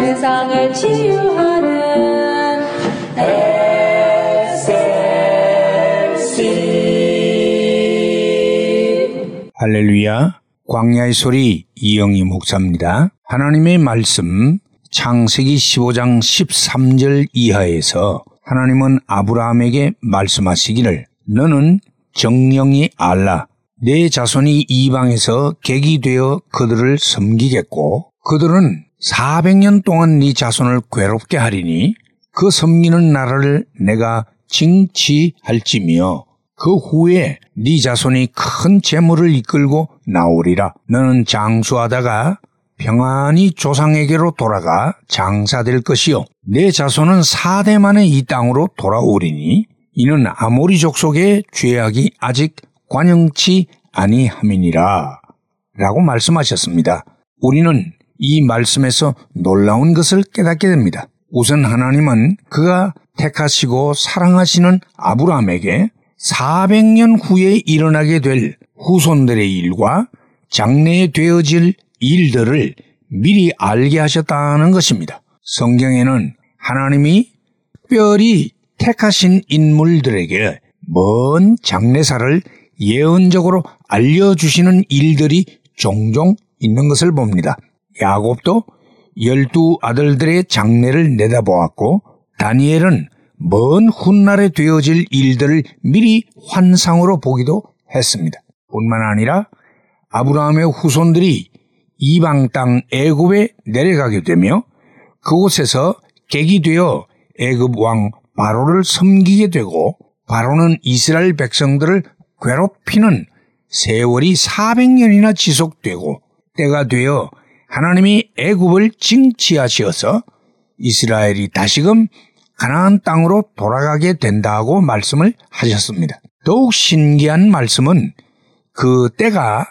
세상을 치유하는 SLC 할렐루야. 광야의 소리 이영희 목사입니다. 하나님의 말씀 창세기 15장 13절 이하에서 하나님은 아브라함에게 말씀하시기를 너는 정령이 알라 내 자손이 이방에서 객이 되어 그들을 섬기겠고 그들은 400년 동안 네 자손을 괴롭게 하리니 그 섬기는 나라를 내가 징치할지며 그 후에 네 자손이 큰 재물을 이끌고 나오리라. 너는 장수하다가 평안히 조상에게로 돌아가 장사될 것이요. 내 자손은 사대 만에 이 땅으로 돌아오리니 이는 아모리족 속의 죄악이 아직 관영치 아니함이니라. 라고 말씀하셨습니다. 우리는 이 말씀에서 놀라운 것을 깨닫게 됩니다. 우선 하나님은 그가 택하시고 사랑하시는 아브라함에게 400년 후에 일어나게 될 후손들의 일과 장래에 되어질 일들을 미리 알게 하셨다는 것입니다. 성경에는 하나님이 특별히 택하신 인물들에게 먼 장래사를 예언적으로 알려주시는 일들이 종종 있는 것을 봅니다. 야곱도 열두 아들들의 장래를 내다보았고 다니엘은 먼 훗날에 되어질 일들을 미리 환상으로 보기도 했습니다. 뿐만 아니라 아브라함의 후손들이 이방 땅 애굽에 내려가게 되며 그곳에서 객이 되어 애굽 왕 바로를 섬기게 되고 바로는 이스라엘 백성들을 괴롭히는 세월이 400년이나 지속되고 때가 되어 하나님이 애굽을 징치하시어서 이스라엘이 다시금 가나안 땅으로 돌아가게 된다고 말씀을 하셨습니다. 더욱 신기한 말씀은 그 때가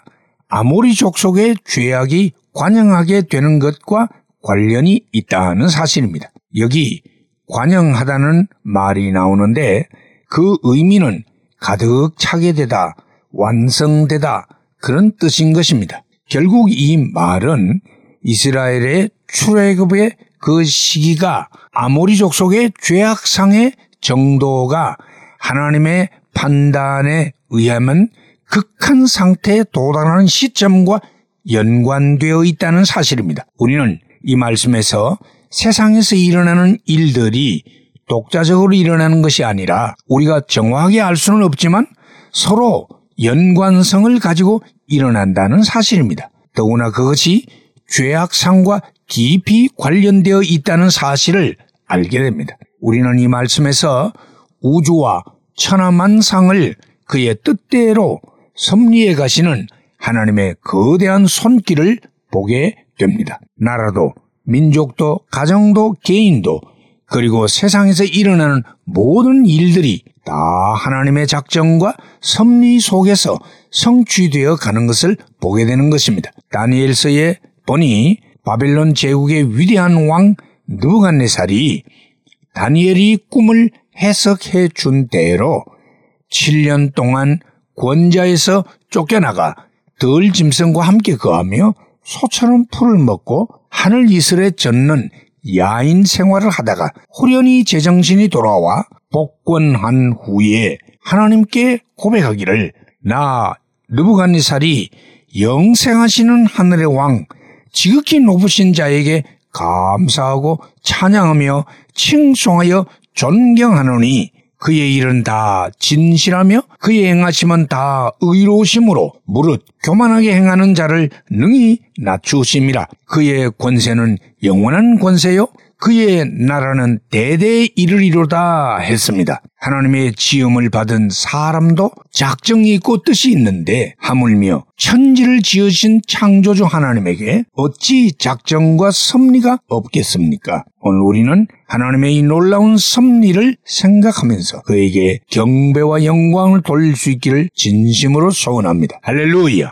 아모리 족 속의 죄악이 관영하게 되는 것과 관련이 있다는 사실입니다. 여기 관영하다는 말이 나오는데 그 의미는 가득 차게 되다, 완성되다 그런 뜻인 것입니다. 결국 이 말은 이스라엘의 출애굽의 그 시기가 아모리족 속의 죄악상의 정도가 하나님의 판단에 의하면 극한 상태에 도달하는 시점과 연관되어 있다는 사실입니다. 우리는 이 말씀에서 세상에서 일어나는 일들이 독자적으로 일어나는 것이 아니라 우리가 정확하게 알 수는 없지만 서로 연관성을 가지고 일어난다는 사실입니다. 더구나 그것이 죄악상과 깊이 관련되어 있다는 사실을 알게 됩니다. 우리는 이 말씀에서 우주와 천하만상을 그의 뜻대로 섭리해 가시는 하나님의 거대한 손길을 보게 됩니다. 나라도, 민족도, 가정도, 개인도, 그리고 세상에서 일어나는 모든 일들이 다 하나님의 작정과 섭리 속에서 성취되어 가는 것을 보게 되는 것입니다. 다니엘서에 보니 바벨론 제국의 위대한 왕 느부갓네살이 다니엘이 꿈을 해석해 준 대로 7년 동안 권자에서 쫓겨나가 덜 짐승과 함께 거하며 소처럼 풀을 먹고 하늘 이슬에 젖는 야인 생활을 하다가 후련히 제정신이 돌아와 복권한 후에 하나님께 고백하기를 나 느부갓네살이 영생하시는 하늘의 왕 지극히 높으신 자에게 감사하고 찬양하며 칭송하여 존경하노니 그의 일은 다 진실하며 그의 행하심은 다 의로우심으로 무릇 교만하게 행하는 자를 능히 낮추심이라. 그의 권세는 영원한 권세요 그의 나라는 대대에 이르리로다 했습니다. 하나님의 지음을 받은 사람도 작정이 있고 뜻이 있는데 하물며 천지를 지으신 창조주 하나님에게 어찌 작정과 섭리가 없겠습니까? 오늘 우리는 하나님의 이 놀라운 섭리를 생각하면서 그에게 경배와 영광을 돌릴 수 있기를 진심으로 소원합니다. 할렐루야!